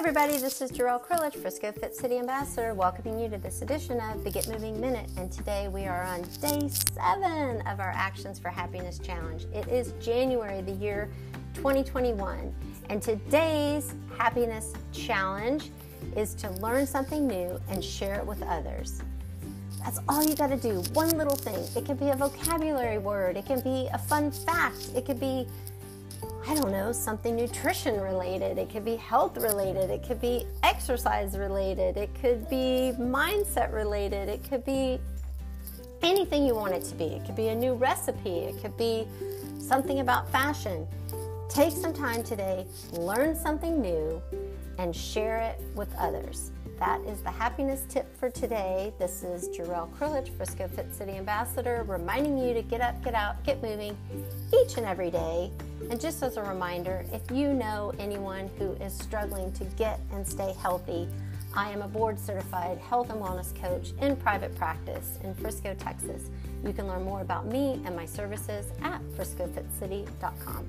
everybody, this is Jarrell Krillage, Frisco Fit City Ambassador, welcoming you to this edition of the Get Moving Minute. And today we are on day seven of our Actions for Happiness Challenge. It is January, the year 2021, and today's happiness challenge is to learn something new and share it with others. That's all you got to do. One little thing. It can be a vocabulary word, it can be a fun fact, it could be I don't know, something nutrition related. It could be health related. It could be exercise related. It could be mindset related. It could be anything you want it to be. It could be a new recipe. It could be something about fashion. Take some time today, learn something new, and share it with others. That is the happiness tip for today. This is Jarrell Krillage, Frisco Fit City Ambassador, reminding you to get up, get out, get moving each and every day. And just as a reminder, if you know anyone who is struggling to get and stay healthy, I am a board certified health and wellness coach in private practice in Frisco, Texas. You can learn more about me and my services at friscofitcity.com.